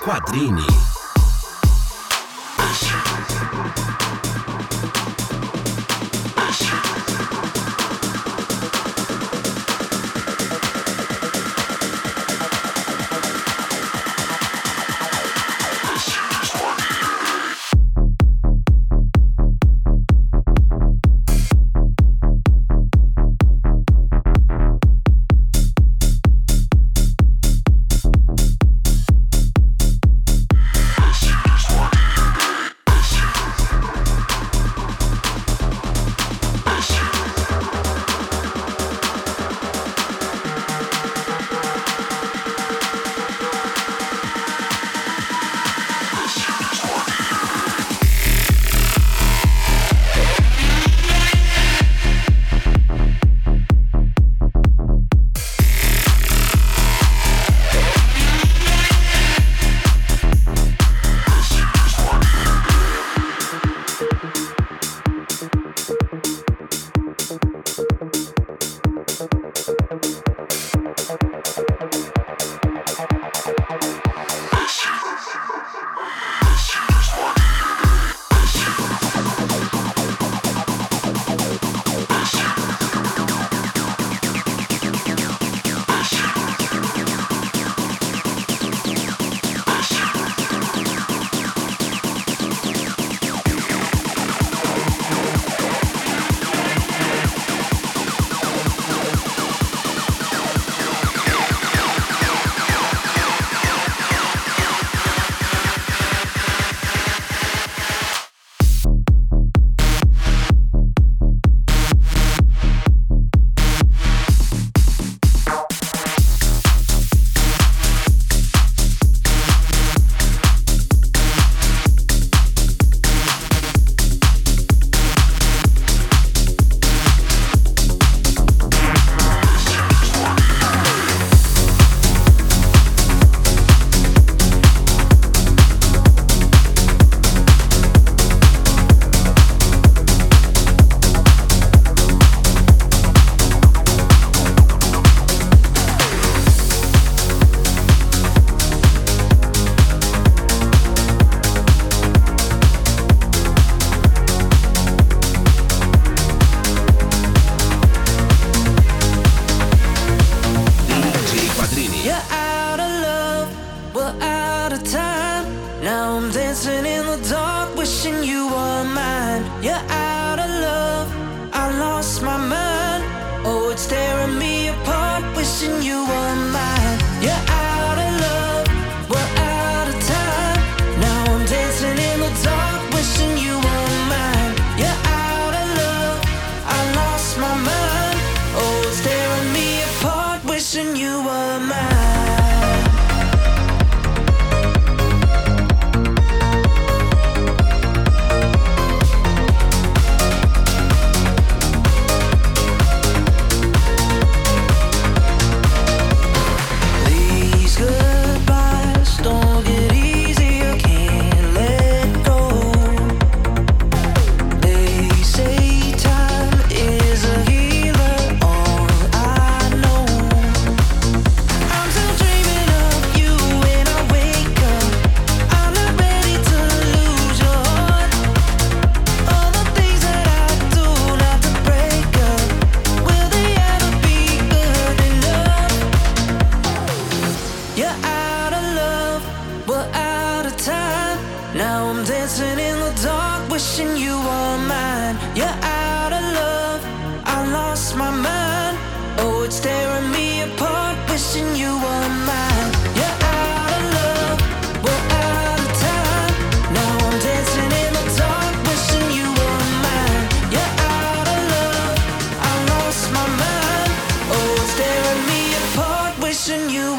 Quadrini.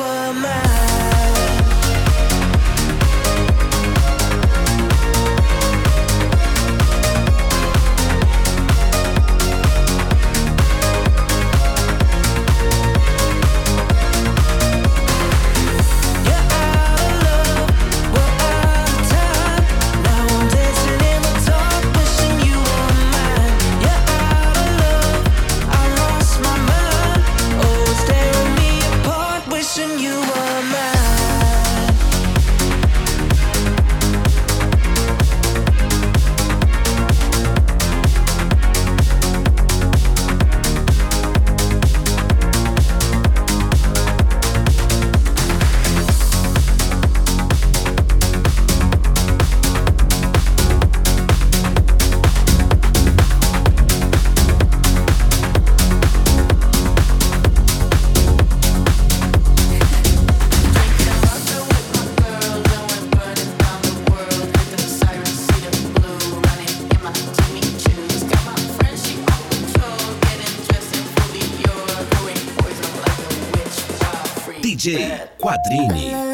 Were mine. DJ Quadrini.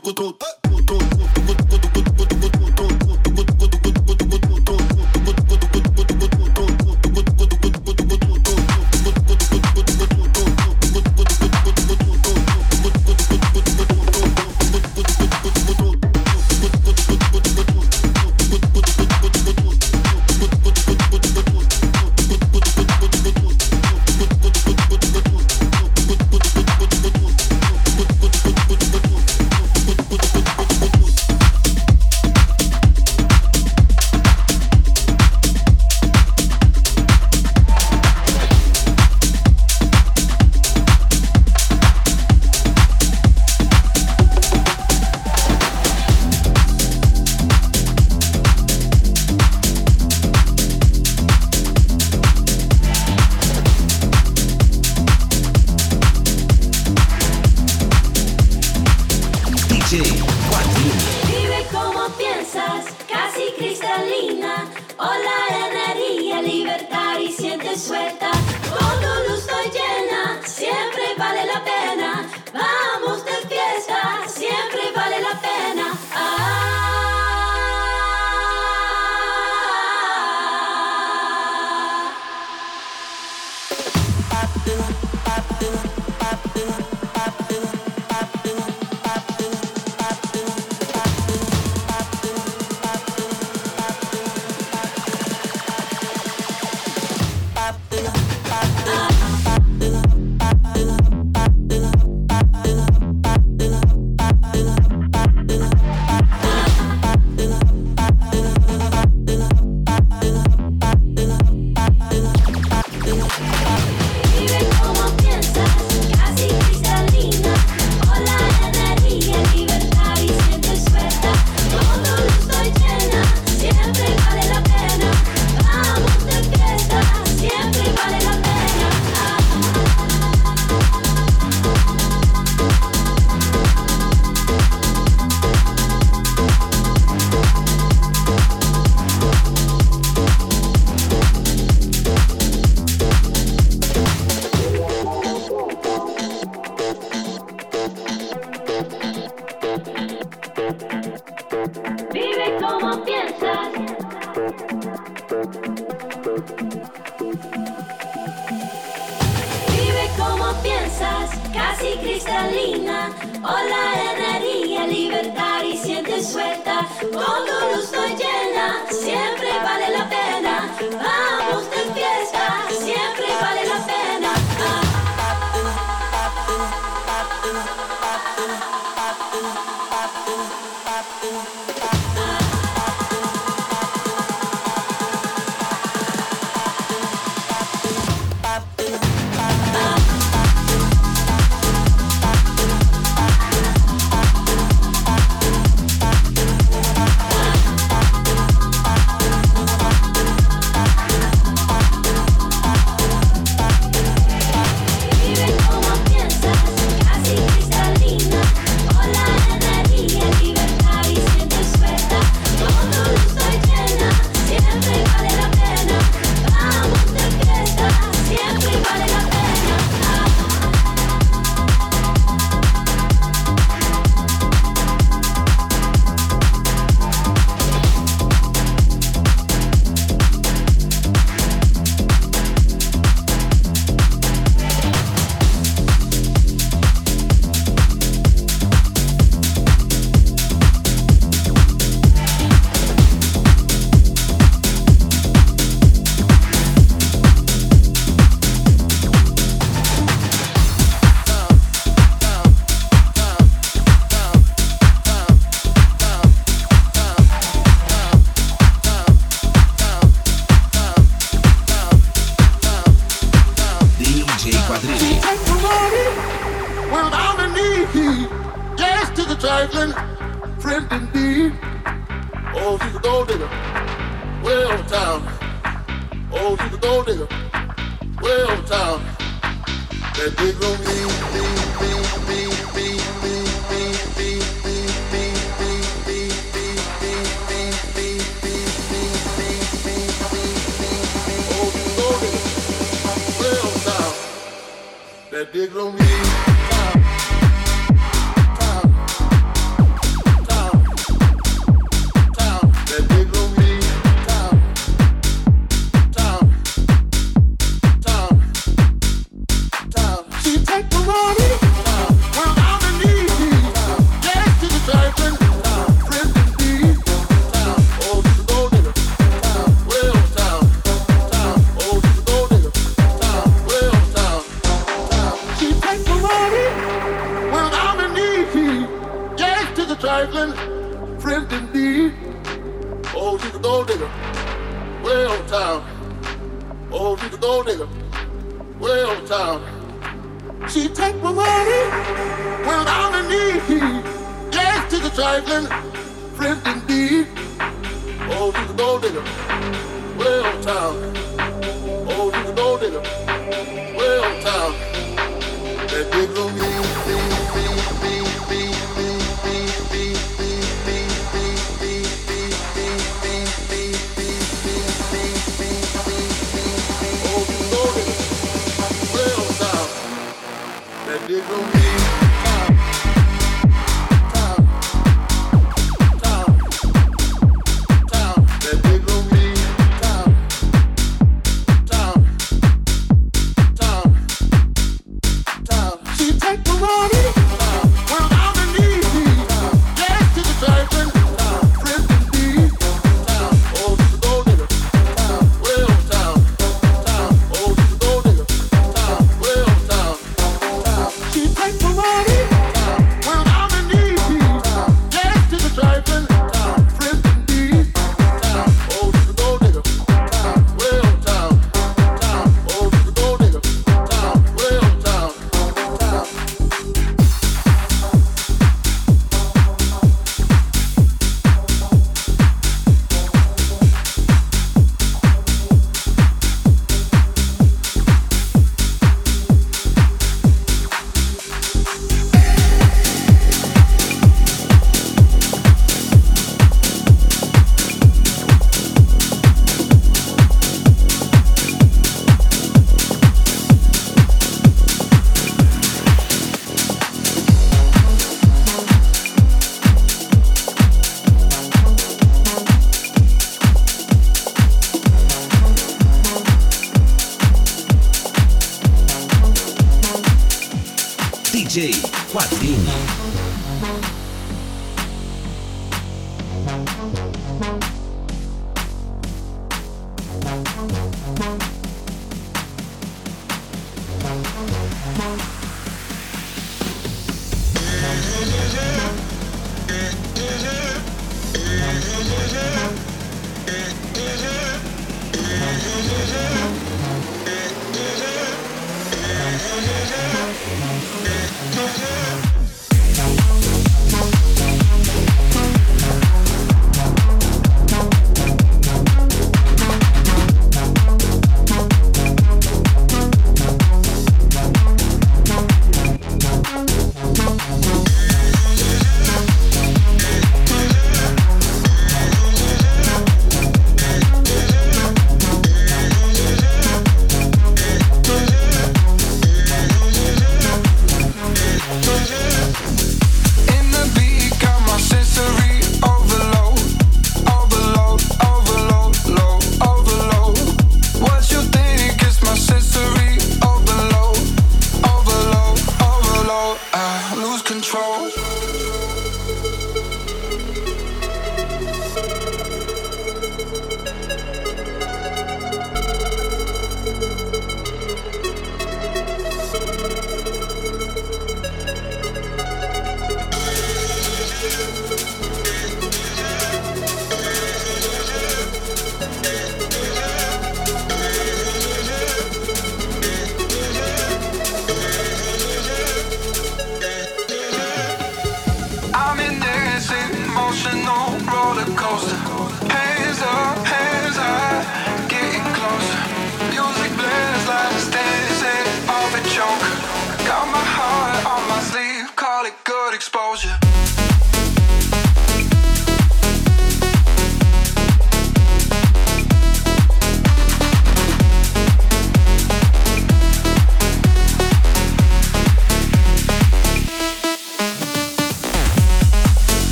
tucu, tucu, tucu. suelta. vuelta, todo nos llena, siempre vale la pena. Vamos de fiesta, siempre vale la pena. Ah. On town. That big me, me, me, me, me, me, me, me, me, me, me, me, me. Oh, she's a gold digger, way on town. That big room, me, Oh, she's a gold digger, way on town. Oh, she's a gold digger, way on town. She take my money I'm in need. Yes, she's a trifling friend indeed. Oh, she's a gold digger, way on town. Oh, she's a gold digger, way on town. That me, me,